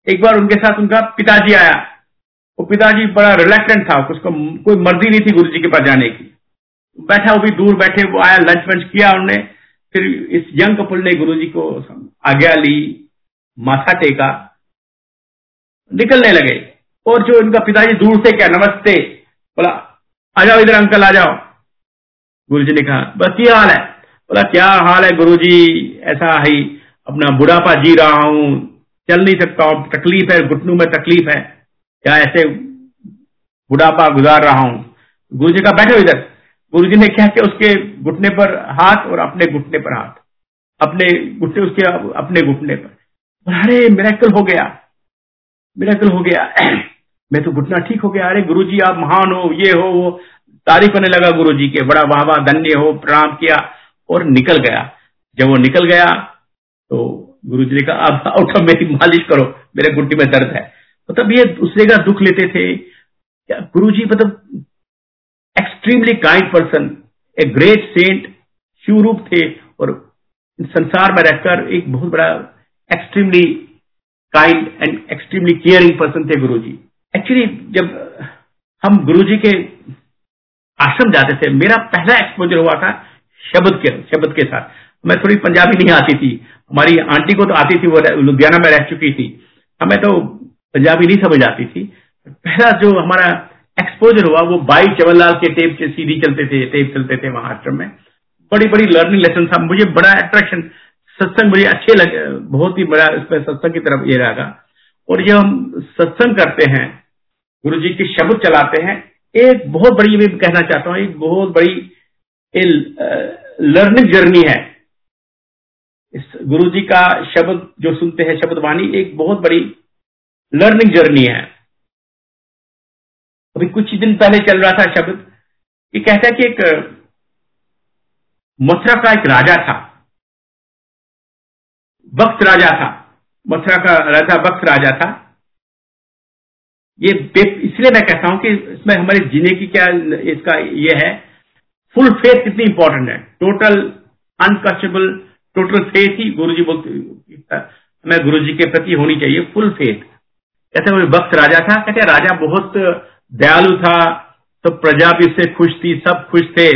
एक बार उनके साथ उनका पिताजी आया। वो पिताजी बड़ा रिलैक्टेंट था उसको कोई मर्ज़ी नहीं थी गुरु जी के पास जाने की। बैठा वो भी दूर बैठे वो आया लंच वंच किया उन्होंने फिर इस यंग कपल ने गुरु को आज्ञा ली, माथा टेका, निकलने लगे। और जो इनका पिताजी दूर से क्या, नमस्ते, बोला, आ जाओ इधर अंकल, आ जाओ। गुरु जी ने कहा, बस ये हाल है। बोला, क्या हाल है गुरु जी ऐसा ही अपना बुढ़ापा जी रहा हूँ। चल नहीं सकता हूँ, तकलीफ़ है, घुटनों में तकलीफ़ है। क्या ऐसे बुढ़ापा गुजार रहा हूँ? गुरु जी का बैठो इधर। गुरु जी ने क्या किया उसके घुटने पर हाथ और अपने घुटने पर हाथ। अपने घुटने, उसके अपने घुटने पर। अरे मेरेकल हो गया। मेरेकल हो गया। मैं तो घुटना ठीक हो गया। अरे गुरु जी आप महान हो, ये हो, वो। तारीफ़ करने लगा गुरु जी के। बड़ा वाह वाह, धन्य हो, प्रणाम किया और निकल गया। जब वो निकल गया तो गुरु जी ने कहा, अब आउट ऑफ़ मेरी मालिश करो, मेरे घुट्टी में दर्द है। मतलब ये दूसरे का दुख लेते थे। गुरु जी मतलब extremely kind person a great saint शिवरूप थे और संसार में रहकर एक बहुत बड़ा extremely kind and extremely caring person थे गुरु जी एक्चुअली जब हम गुरु जी के आश्रम जाते थे, मेरा पहला एक्सपोजर हुआ था शब्द के शब्द के साथ। मैं थोड़ी पंजाबी नहीं आती थी। हमारी आंटी को तो आती थी, वो लुधियाना में रह चुकी थी। हमें तो पंजाबी नहीं समझ आती थी। पहला जो हमारा एक्सपोजर हुआ, वो बाई चवनलाल के टेप से सीडी चलते थे टेप चलते थे महाराष्ट्र में। बड़ी बड़ी लर्निंग लेसन था। मुझे बड़ा अट्रैक्शन सत्संग मुझे अच्छे लगे, बहुत ही बड़ा इसमें सत्संग की तरफ़ ये लगा और जब हम सत्संग करते हैं गुरु जी के शब्द चलाते हैं, एक बहुत बड़ी मैं कहना चाहता हूँ, एक बहुत बड़ी लर्निंग जर्नी है। इस गुरु जी का शब्द जो सुनते हैं शब्द वाणी एक बहुत बड़ी लर्निंग जर्नी है। अभी कुछ दिन पहले चल रहा था शब्द, ये कहता है कि एक, मथुरा का एक राजा था। वक्त राजा था। मथुरा का राजा वक्त राजा था। ये इसलिए मैं कहता हूँ कि इसमें हमारे जीने की क्या, इसका ये है फुल फेथ कितनी इंपॉर्टेंट है। टोटल अनकचेबल टोटल फेथ ही गुरु जी बोलते, हमें गुरु जी के प्रति होनी चाहिए फुल फेथ कहते हैं, वक्त राजा था। कहते राजा बहुत दयालु था तो प्रजा भी उससे खुश थी, सब खुश थे।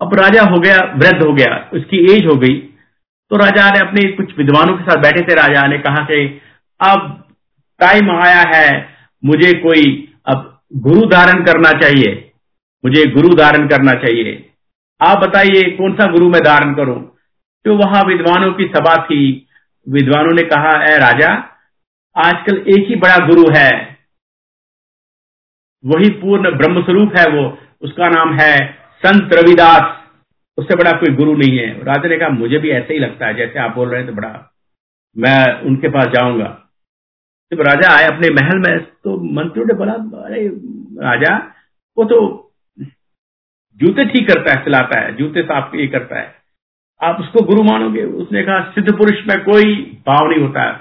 अब राजा हो गया, वृद्ध हो गया, उसकी एज हो गई। तो राजा ने अपने कुछ विद्वानों के साथ बैठे थे। राजा ने कहा कि अब टाइम आया है, मुझे कोई अब गुरु धारण करना चाहिए, मुझे गुरु धारण करना चाहिए। आप बताइए, कौन सा गुरु मैं धारण करूँ? तो वहाँ विद्वानों की सभा थी। विद्वानों ने कहा है राजा, आजकल एक ही बड़ा गुरु है वही पूर्ण ब्रह्म स्वरूप है वो। उसका नाम है संत रविदास। उससे बड़ा कोई गुरु नहीं है। राजा ने कहा, मुझे भी ऐसे ही लगता है, जैसे आप बोल रहे हैं तो बड़ा। मैं उनके पास जाऊँगा। जब राजा आए अपने महल में तो मंत्रियों ने बोला, अरे राजा, वो तो जूते ठीक करता है, सिलाता है, जूते साफ़ ये करता है। आप उसको गुरु मानोगे? उसने कहा, सिद्ध पुरुष में कोई भाव नहीं होता। है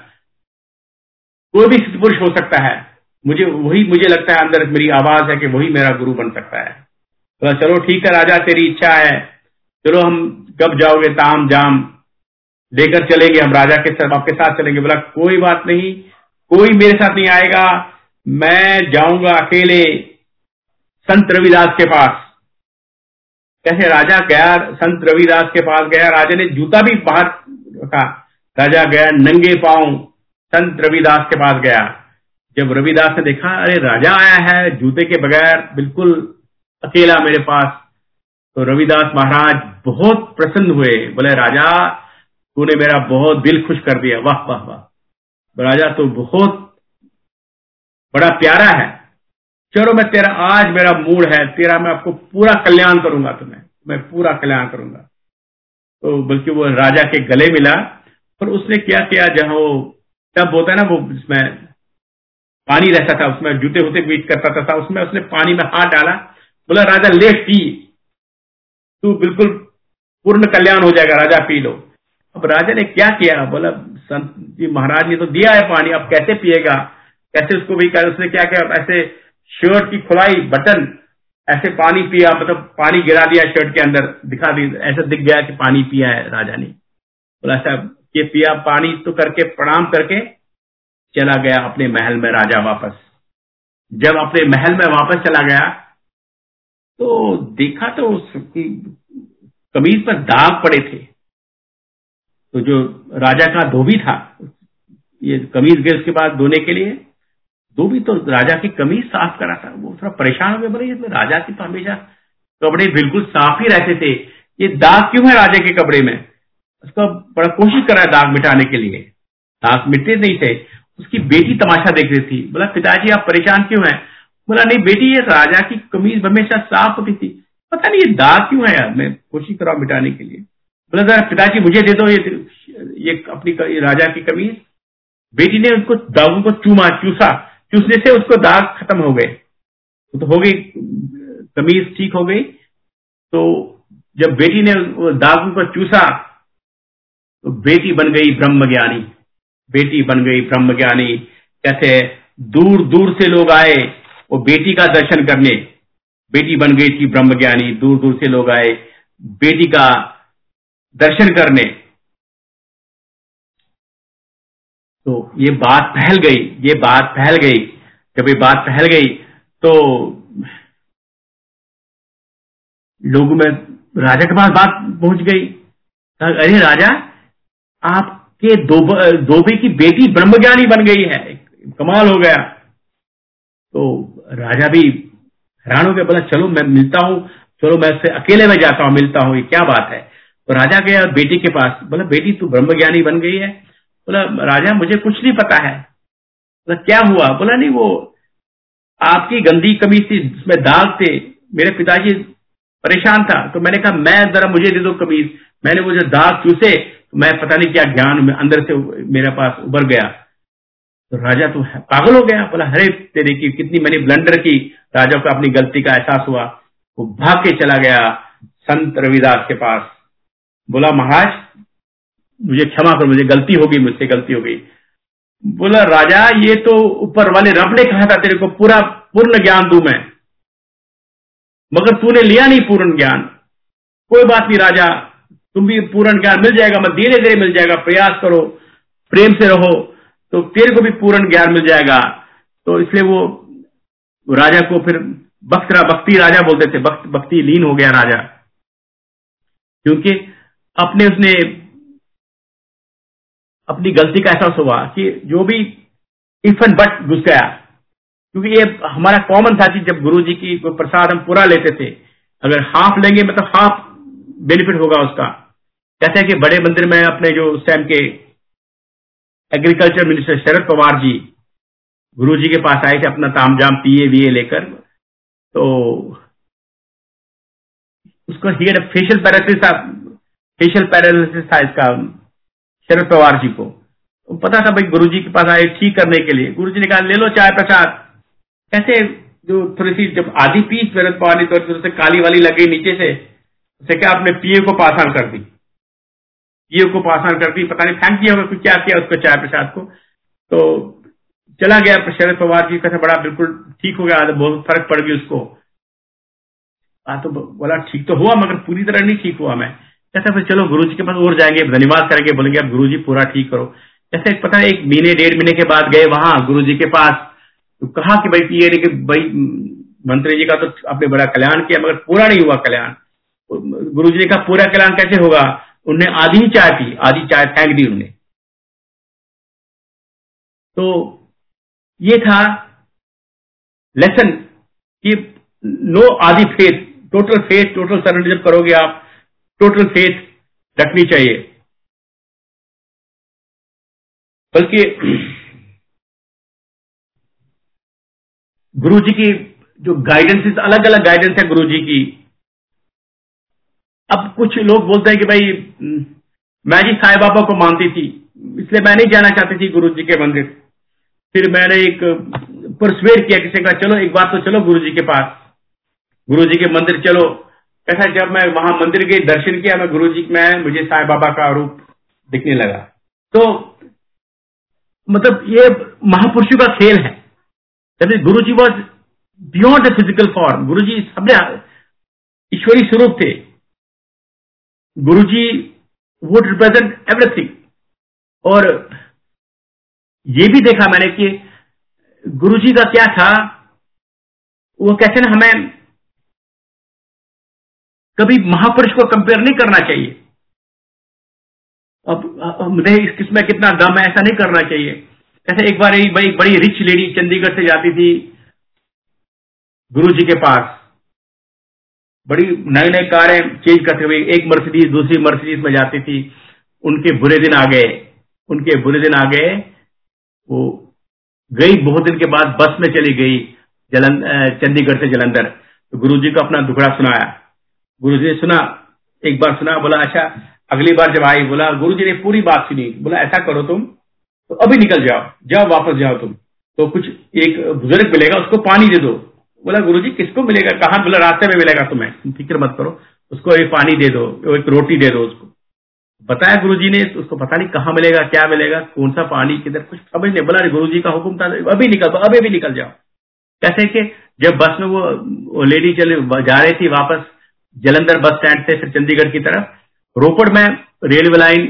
कोई भी सिद्ध पुरुष हो सकता है। मुझे वही, मुझे लगता है अंदर मेरी आवाज़ है कि वही मेरा गुरु बन सकता है। तो चलो ठीक है राजा, तेरी इच्छा है। चलो हम कब जाओगे? ताम जाम। लेकर चलेंगे हम राजा के साथ आपके साथ चलेंगे। बोला, कोई बात नहीं, कोई मेरे साथ नहीं आएगा। मैं जाऊँगा अकेले संत रविदास के पास। कैसे, राजा गया, संत रविदास के पास गया। राजा ने जूता भी बाहर रखा। राजा गया, नंगे पाँव संत रविदास के पास गया। जब रविदास ने देखा, अरे राजा आया है, जूते के बगैर बिल्कुल अकेला मेरे पास तो रविदास महाराज बहुत प्रसन्न हुए। बोले, राजा, तूने मेरा बहुत दिल खुश कर दिया। वाह वाह वाह। राजा तो बहुत बड़ा प्यारा है। चलो, मैं तेरा, आज मेरा मूड है, तेरा मैं आपको पूरा कल्याण करूँगा तुम्हें। मैं पूरा कल्याण करूँगा। तो बल्कि वो राजा के गले मिला, और उसने क्या किया, जहाँ वो, तब होता है ना, वो इसमें पानी रहता था, उसमें जूते होते बीच करता था था, उसमें उसने पानी में हाथ डाला, बोला, राजा ले पी। तू बिल्कुल पूर्ण कल्याण हो जाएगा, राजा, पी लो। अब राजा ने क्या किया? बोला, संत जी, महाराज ने तो दिया है पानी, अब कैसे पिएगा? कैसे उसको भी कर उसने क्या किया? ऐसे शर्ट की खुलाई, बटन, ऐसे पानी पिया मतलब पानी गिरा दिया शर्ट के अंदर, दिखा दी, ऐसा दिख गया कि पानी पिया है राजा ने। बोला ऐसा ये पिया पानी तो करके, प्रणाम करके चला गया अपने महल में राजा वापस। जब अपने महल में वापस चला गया तो देखा तो उसकी कमीज पर दाग पड़े थे। तो जो राजा का धोबी था, ये कमीज गए उसके बाद धोने के लिए, धोबी तो राजा की कमीज साफ़ करा था। वो थोड़ा परेशान हो गया, बोले, ये राजा की तो हमेशा कपड़े बिल्कुल साफ़ ही रहते थे। ये दाग क्यों है राजा के कपड़े में? उसका बड़ा कोशिश करा दाग मिटाने के लिए। दाग मिटते नहीं थे। उसकी बेटी तमाशा देख रही थी। बोला, पिताजी, आप परेशान क्यों हैं? बोला, नहीं, बेटी, ये राजा की कमीज हमेशा साफ़ होती थी। पता नहीं, ये दाग क्यों है यार? मैं कोशिश करा मिटाने के लिए। बोला, जरा पिताजी, मुझे दे दो ये ये अपनी ये राजा की कमीज। बेटी ने उसको दागों को चूमा, चूसा। चूसने से उसको दाग खत्म हो गए। तो हो गई, कमीज ठीक हो गई। तो जब बेटी ने दागों को चूसा तो बेटी बन गई ब्रह्म ज्ञानी बेटी बन गई ब्रह्म ज्ञानी कैसे दूर दूर से लोग आए वो बेटी का दर्शन करने। बेटी बन गई थी ब्रह्म ज्ञानी दूर दूर से लोग आए बेटी का दर्शन करने। तो ये बात फैल गई, ये बात फैल गई। जब ये बात फैल गई तो लोगों में राजा के पास बात पहुँच गई। अरे राजा आपके दोबे की बेटी ब्रह्मज्ञानी बन गई है। कमाल हो गया। तो राजा भी हैरान हो गया, बोला, चलो, मैं मिलता हूँ। चलो, मैं उससे अकेले में जाता हूँ, मिलता हूँ। ये क्या बात है? तो राजा गया बेटी के पास। बोला, बेटी, तू ब्रह्मज्ञानी बन गई है। बोला, राजा, मुझे कुछ नहीं पता है। बोला, क्या हुआ? बोला, नहीं, वो आपकी गंदी कमीज थी, जिसमें दाग थे। मेरे पिताजी परेशान था। तो मैंने कहा, मैं, जरा मुझे दे दो कमीज। मैंने वो जो दाग चूसे मैं पता नहीं क्या ज्ञान में अंदर से मेरे पास उभर गया। तो राजा तो पागल हो गया। बोला हरे तेरे की कितनी मैंने ब्लंडर की। राजा को अपनी गलती का एहसास हुआ। वो भाग के चला गया संत रविदास के पास। बोला, महाराज, मुझे क्षमा कर, मुझे गलती हो गई, मुझसे गलती हो गई। बोला, राजा, ये तो ऊपर वाले रब ने कहा था तेरे को? पूरा पूर्ण ज्ञान दू मैं। मगर तूने लिया नहीं पूर्ण ज्ञान। कोई बात नहीं, राजा तुम भी पूर्ण ज्ञान मिल जाएगा, मैं धीरे धीरे मिल जाएगा, प्रयास करो, प्रेम से रहो तो तेरे को भी पूर्ण ज्ञान मिल जाएगा। तो इसलिए वो राजा को फिर भक्तरा भक्ति राजा बोलते थे भक्त भक्ति लीन हो गया राजा। क्योंकि अपने उसने अपनी गलती का एहसास हुआ कि जो भी इफ़ एंड बट घुस गया, क्योंकि ये हमारा कॉमन था कि जब गुरु जी की प्रसाद हम पूरा लेते थे, अगर हाफ़ लेंगे मतलब हाफ़ बेनिफिट होगा उसका। हैं कि बड़े मंदिर में अपने जो उस टाइम के एग्रीकल्चर मिनिस्टर शरद पवार जी गुरु जी के पास आए थे अपना तामजाम पिए वीए लेकर। तो उसको फेशियल पैरालिसिस था फेशियल पैरालिसिस था इसका, शरद पवार जी को। तो पता था भाई गुरु जी के पास आए ठीक करने के लिए। गुरु जी ने कहा, ले लो चाय प्रसाद। कैसे जो थोड़ी सी जब आधी पीस शरद पवार ने तो से काली वाली लग नीचे से उसे क्या आपने पीए को पासान कर दी। पीए को पासान कर दी पता नहीं फेंक दिया होगा क्या किया उसको चाय प्रसाद को। तो चला गया शरद पवार जी का बड़ा बिल्कुल ठीक हो गया, बहुत फ़र्क पड़ गई उसको। आ तो बोला ठीक तो हुआ, मगर पूरी तरह नहीं ठीक हुआ मैं। कहता फिर चलो गुरु जी के पास और जाएँगे, धन्यवाद करेंगे, बोलेंगे अब गुरु जी पूरा ठीक करो। ऐसे पता है एक महीने, डेढ़ महीने के बाद गए वहाँ गुरु जी के पास। तो कहा कि भाई, ये कि भाई, मंत्री जी का तो आपने बड़ा कल्याण किया, मगर पूरा नहीं हुआ कल्याण। गुरु जी का पूरा कल्याण कैसे होगा? उनने आधी ही चाय पी, आधी चाय फेंक दी उन्होंने तो ये था लेसन कि नो आदि faith total faith total surrender जब करोगे आप टोटल फेथ रखनी चाहिए। बल्कि गुरु जी की जो गाइडेंस अलग अलग गाइडेंस है गुरु जी की अब कुछ लोग बोलते हैं कि भाई मैं जी साई बाबा को मानती थी, इसलिए मैं नहीं जाना चाहती थी गुरु जी के मंदिर। फिर मैंने एक परसवेट किया किसी का, चलो, एक बार तो चलो गुरु जी के पास। गुरु जी के मंदिर चलो। ऐसा जब मैं वहाँ मंदिर के दर्शन किया, मैं गुरु जी में, मुझे साई बाबा का रूप दिखने लगा। तो मतलब ये महापुरुषों का खेल है। Guru ji was beyond the physical form Guru ji सबने ईश्वरी स्वरूप थे। गुरु जी वुड रिप्रेजेंट एवरीथिंग और ये भी देखा मैंने कि गुरु जी का क्या था, वो कैसे ना, हमें कभी महापुरुष को कंपेयर नहीं करना चाहिए। अब मुझे इसमें कितना दम है, ऐसा नहीं करना चाहिए। ऐसे एक बार एक बड़ी बड़ी रिच लेडी चंडीगढ़ से जाती थी गुरु जी के पास। बड़ी नई नई कारें चेंज करते हुए एक मर्सिडीज दूसरी मर्सिडीज में जाती थी। उनके बुरे दिन आ गए। उनके बुरे दिन आ गए। वो गई बहुत दिन के बाद बस में चली गई चंडीगढ़ से जलंधर। तो गुरु जी को अपना दुखड़ा सुनाया। गुरु जी ने सुना, एक बार सुना, बोला अच्छा अगली बार जब आई, बोला गुरु जी ने पूरी बात सुनी। बोला, ऐसा करो तुम तो अभी निकल जाओ जाओ वापस जाओ तुम तो कुछ एक बुज़ुर्ग मिलेगा, उसको पानी दे दो। बोला गुरु जी किसको मिलेगा? कहा बोला रास्ते में मिलेगा तुम्हें? तुम फ़िक्र मत करो उसको एक पानी दे दो एक रोटी दे दो उसको। बताया गुरु जी ने उसको पता नहीं कहाँ मिलेगा क्या मिलेगा कौन सा पानी किधर कुछ समझ नहीं बोला गुरु जी का हुक्म था अभी निकल दो अभी भी निकल जाओ। कैसे कि जब बस में वो, वो लेडी चले जा रही थी वापस जलंधर बस स्टैंड से फिर चंडीगढ़ की तरफ़ रोपड़ में रेलवे लाइन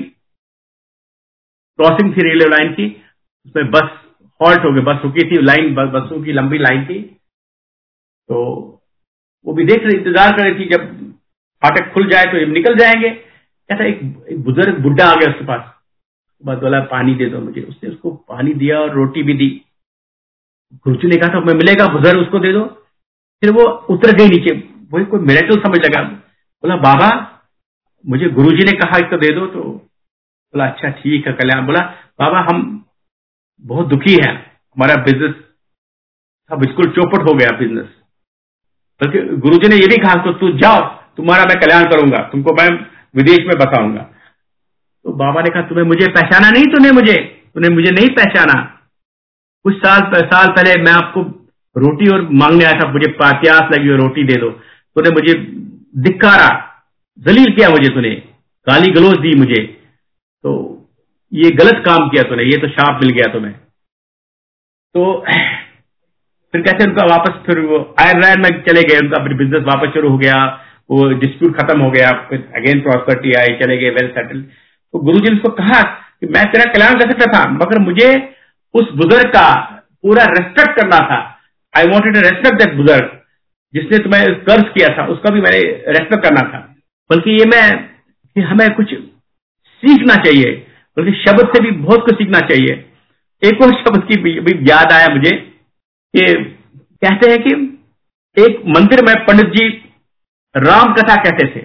क्रॉसिंग थी रेलवे लाइन की उसमें बस हॉल्ट हो गई बस रुकी थी लाइन बसों की लंबी लाइन थी तो वो भी देख रहे इंतज़ार कर रही थी जब फाटक खुल जाए तो निकल जाएँगे। कहता एक, एक बुज़ुर्ग बुढ़ा आ गया उसके पास। बस बोला पानी दे दो मुझे। उसने उसको पानी दिया और रोटी भी दी। गुरुजी ने कहा था मैं मिलेगा बुज़ुर्ग उसको दे दो। फिर वो उतर गई नीचे। वही कोई मेरेकल समझ लगा। बोला बाबा मुझे गुरुजी ने कहा तो दे दो। तो बोला अच्छा ठीक है कल्याण। बोला बाबा हम बहुत दुखी हैं। हमारा बिज़नेस सब बिल्कुल चौपट हो गया बिज़नेस बल्कि गुरुजी ने ये भी कहा तो तू जाओ, तुम्हारा मैं कल्याण करूँगा, तुमको मैं विदेश में बताऊँगा तो बाबा ने कहा, तुम्हें मुझे पहचाना नहीं तूने मुझे? तूने मुझे नहीं पहचाना? कुछ साल साल पहले मैं आपको रोटी और मांगने आया था, मुझे प्यास लगी और रोटी दे दो। तूने मुझे धिक्कारा, जलील किया मुझे तूने गाली गलोज दी मुझे। तो ये गलत काम किया तूने, ये तो शाप मिल गया तुम्हें। तो फिर कैसे उनका वापस फिर वो आयरलैंड में चले गए, उनका फिर बिज़नेस वापस शुरू हो गया, वो डिस्प्यूट खत्म हो गया, फिर अगेन प्रॉस्पर्टी आई, चले गए वेल सेटल तो गुरु जी ने उसको कहा कि मैं तेरा कल्याण कर सकता था, मगर मुझे उस बुज़ुर्ग का पूरा रेस्पेक्ट करना था। आई वॉन्टेड रेस्पेक्ट दैट बुज़ुर्ग, जिसने तुम्हें कर्ज किया था, उसका भी मैंने रेस्पेक्ट करना था। बल्कि ये मैं, कि हमें कुछ सीखना चाहिए, बल्कि शब्द से भी बहुत कुछ सीखना चाहिए। एक और शब्द की भी याद आया मुझे कि कहते हैं कि एक मंदिर में पंडित जी राम कथा कहते थे।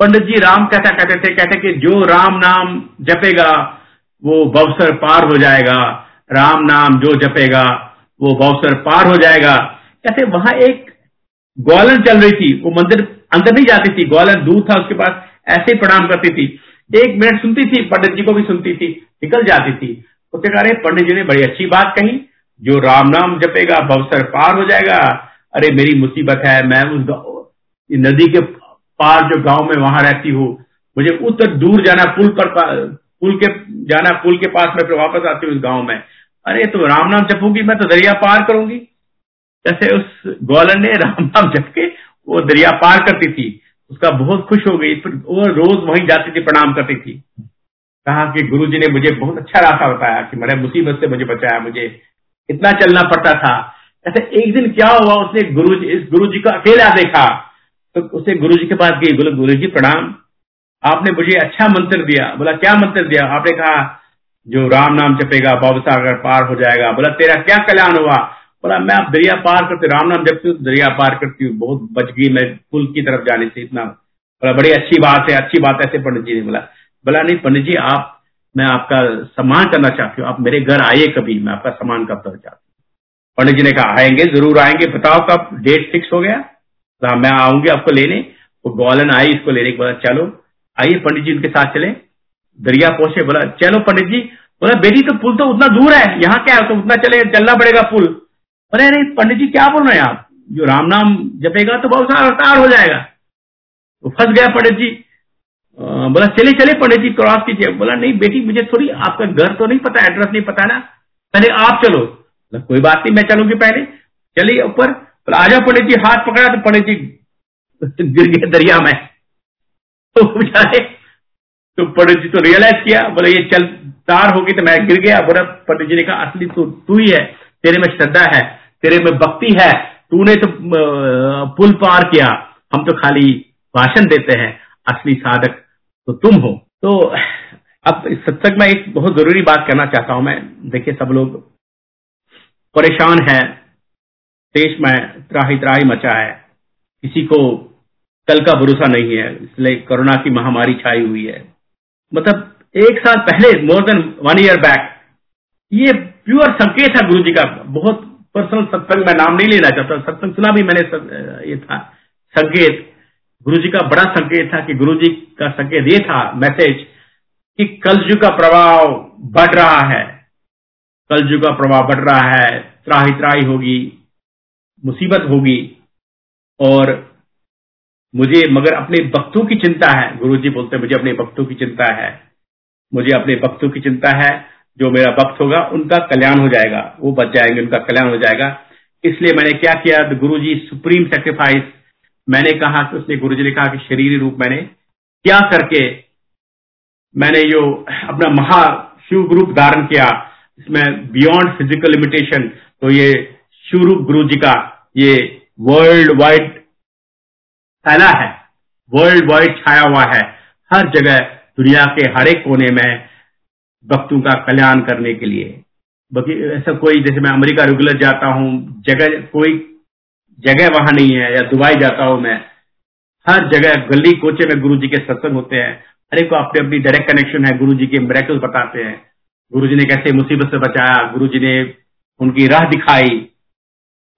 पंडित जी राम कथा कहते थे, कहते कि जो राम नाम जपेगा, वो बवसर पार हो जाएगा। राम नाम जो जपेगा, वो बवसर पार हो जाएगा। कहते वहाँ एक ग्वालन चल रही थी, वो मंदिर अंदर नहीं जाती थी, ग्वालन दूर था, उसके पास ऐसे ही प्रणाम करती थी। एक मिनट सुनती थी, पंडित जी को भी सुनती थी, निकल जाती थी। उसके कह रहे पंडित जी ने बड़ी अच्छी बात कही। जो राम नाम जपेगा, बवसर पार हो जाएगा। अरे, मेरी मुसीबत है, मैं उस नदी के पार जो गाँव में वहाँ रहती हूँ, मुझे उतर दूर जाना, पुल पर पुल के, जाना, पुल के पास में फिर वापस आती हूँ उस गाँव में। अरे तो राम नाम जपूँगी, मैं तो दरिया पार करूँगी। जैसे उस ग्वालन ने राम नाम जप के, वो दरिया पार करती थी। उसका बहुत खुश हो गई, फिर वो रोज वहीं जाती थी, प्रणाम करती थी। कहा कि गुरु जी ने मुझे बहुत अच्छा रास्ता बताया कि मेरे मुसीबत से मुझे बचाया, मुझे इतना चलना पड़ता था। ऐसे एक दिन क्या हुआ, उसने गुरु जी इस गुरु जी को अकेला देखा। तो उसने गुरु जी के पास गई, बोले गुरु जी प्रणाम। आपने मुझे अच्छा मंत्र दिया। बोला, क्या मंत्र दिया? आपने कहा, जो राम नाम जपेगा, बाबू सागर पार हो जाएगा। बोला, तेरा क्या कल्याण हुआ? बोला, मैं आप दरिया पार करते, राम नाम जपती हूँ, दरिया पार करती हूँ। बहुत बच गई मैं पुल की तरफ़ जाने से इतना। बोला, बड़ी अच्छी बात है, अच्छी बात ऐसे पंडित जी ने बोला। बोला, नहीं, पंडित जी, आप मैं आपका सम्मान करना चाहती हूँ। आप मेरे घर आइए कभी, मैं आपका सम्मान करना चाहती हूँ। पंडित जी ने कहा, आएँगे, ज़रूर आएँगे। बताओ कब डेट फिक्स हो गया। तो मैं आऊँगी आपको लेने। वो ग्वालन आई, इसको लेने के बाद चलो। आइए पंडित जी उनके साथ चले। दरिया पहुँचे, बोला, चलो पंडित जी। बोला, बेटी तो पुल तो उतना दूर है। यहाँ क्या है? तो उतना चले, चलना पड़ेगा पुल। अरे अरे, पंडित जी, क्या बोल रहे हैं आप? जो राम नाम जपेगा तो बहुत सारा अवतार हो जाएगा। तो फंस गया पंडित जी। बोला, चले चले, पंडित जी, क्रॉस कीजिए। बोला, नहीं बेटी, मुझे थोड़ी आपका घर तो नहीं पता, एड्रेस नहीं पता ना। पहले आप चलो। कोई बात नहीं, मैं चलूँगी पहले। चलिए ऊपर। आ जाओ, पंडित जी, हाथ पकड़ा तो पंडित जी, गिर गए दरिया में। तो बेचारे तो पंडित जी तो रियलाइज़ किया, बोले, ये चल, तार होगी तो मैं गिर गया। बोला, पंडित जी ने कहा, असली तो तू ही है, तेरे में श्रद्धा है, तेरे में भक्ति है, तूने तो पुल पार किया। हम तो खाली भाषण देते हैं, असली साधक तो तुम हो। तो अब सत्संग में एक बहुत ज़रूरी बात करना चाहता हूँ मैं। देखिए, सब लोग परेशान है। देश में त्राही त्राही मचा है। किसी को कल का भरोसा नहीं है। इसलिए कोरोना की महामारी छाई हुई है। मतलब एक साल पहले more than one year back ये प्योर संकेत है गुरु जी का। बहुत पर्सनल सत्संग में नाम नहीं लेना चाहता। सत्संग सुना भी मैंने ये था। संकेत। गुरु जी का बड़ा संकेत था कि गुरु जी का संकेत ये था मैसेज कि कलजु का प्रभाव बढ़ रहा है। कलजु का प्रभाव बढ़ रहा है, त्राही त्राही होगी, मुसीबत होगी। और मुझे, मगर अपने भक्तों की चिंता है गुरु जी बोलते मुझे अपने भक्तों की चिंता है। मुझे अपने भक्तों की चिंता है, जो मेरा भक्त होगा, उनका कल्याण हो जाएगा। वो बच जाएँगे, उनका कल्याण हो जाएगा। इसलिए मैंने क्या किया गुरु जी सुप्रीम सेक्रीफाइस मैंने कहा कि उसने गुरु जी ने कहा कि शरीर रूप मैंने क्या करके मैंने जो अपना महा शिव रूप धारण किया, इसमें बियॉन्ड फ़िज़िकल लिमिटेशन तो ये शिवरूप गुरु जी का ये वर्ल्ड वाइड फैला है वर्ल्ड वाइड छाया हुआ है। हर जगह दुनिया के हर एक कोने में भक्तों का कल्याण करने के लिए। बाकी ऐसा कोई, जैसे मैं अमेरिका रेगुलर जाता हूँ, जगह कोई जगह वहाँ नहीं है या दुबई जाता हूँ मैं, हर जगह गली कोचे में गुरु जी के सत्संग होते हैं। हर एक को अपनी अपनी डायरेक्ट कनेक्शन है गुरु जी के मेरेकल बताते हैं। गुरु जी ने कैसे मुसीबत से बचाया गुरु जी ने उनकी राह दिखाई।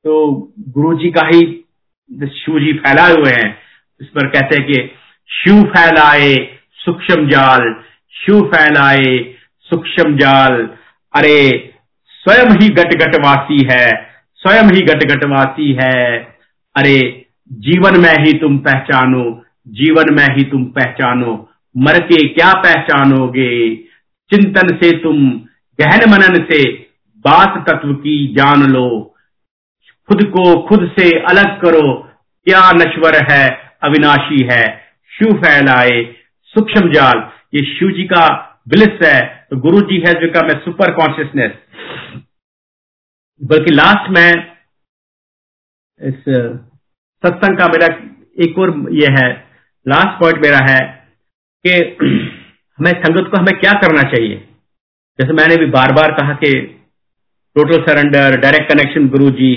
तो गुरु जी का ही शिव जी फैलाए हुए हैं। इस पर कहते हैं कि शिव फैलाए सूक्ष्म जाल शिव फैलाए सूक्ष्म जाल। अरे, स्वयं ही गट गटवासी है। स्वयं ही गट गटवासी है। अरे, जीवन में ही तुम पहचानो, जीवन में ही तुम पहचानो, मर के क्या पहचानोगे? चिंतन से तुम, गहन मनन से बात तत्व की जान लो। खुद को खुद से अलग करो, क्या नश्वर है, अविनाशी है, शिव फैलाए, सूक्ष्म जाल। ये शिव जी का ब्लिस है तो गुरु जी है जो का मैं सुपर कॉन्शियसनेस। बल्कि लास्ट में इस सत्संग का मेरा एक और ये है लास्ट पॉइंट मेरा है कि हमें संगत को हमें क्या करना चाहिए? जैसे मैंने भी बार बार कहा कि टोटल सरेंडर डायरेक्ट कनेक्शन गुरु जी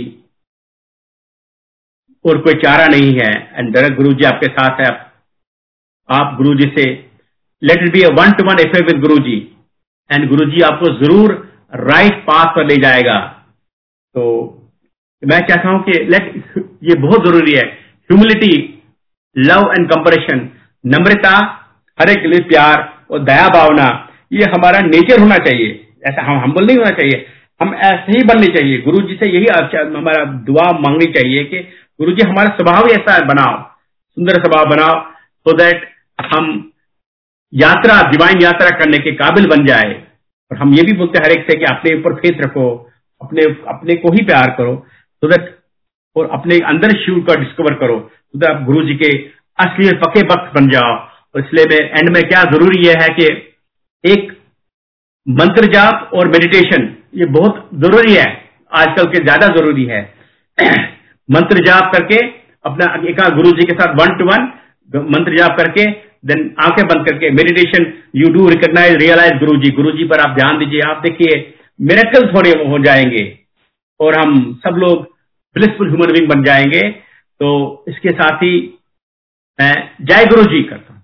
और कोई चारा नहीं है एंड डायरेक्ट गुरु जी आपके साथ है, आप गुरु जी से let it be a one to one effect with Guru ji and गुरु जी आपको ज़रूर राइट पाथ पर ले जाएगा। तो मैं चाहता हूँ कि लेट ये बहुत ज़रूरी है। ह्यूमिलिटी लव एंड कंपरेशन नम्रता, हर एक लिए प्यार और दया भावना, ये हमारा नेचर होना चाहिए। ऐसा हम हम्बल नहीं होना चाहिए। हम ऐसे ही बनने चाहिए। गुरु जी से यही हमारा दुआ मांगनी चाहिए कि गुरु जी हमारा स्वभाव ऐसा बनाओ। सुंदर स्वभाव बनाओ सो दैट हम यात्रा डिवाइन यात्रा करने के काबिल बन जाए। और हम ये भी बोलते हर एक से कि अपने ऊपर फेथ रखो। अपने अपने को ही प्यार करो सो दैट और अपने अंदर शिव का डिस्कवर करो तो दैट आप गुरु जी के असली में पक्के वक्त बन जाओ। और इसलिए में एंड में क्या ज़रूरी यह है कि एक मंत्र जाप और मेडिटेशन ये बहुत ज़रूरी है, आजकल के ज़्यादा ज़रूरी है। मंत्र जाप करके अपना एक गुरु जी के साथ वन टू वन मंत्र जाप करके देन आँखें बंद करके meditation you do recognise realise Guru ji Guru जी पर आप ध्यान दीजिए, आप देखिए मेरेकल थोड़े हो जाएँगे और हम सब लोग ब्लिसफुल ह्यूमन बींग बन जाएँगे। तो इसके साथ ही मैं जय गुरु जी करता हूँ।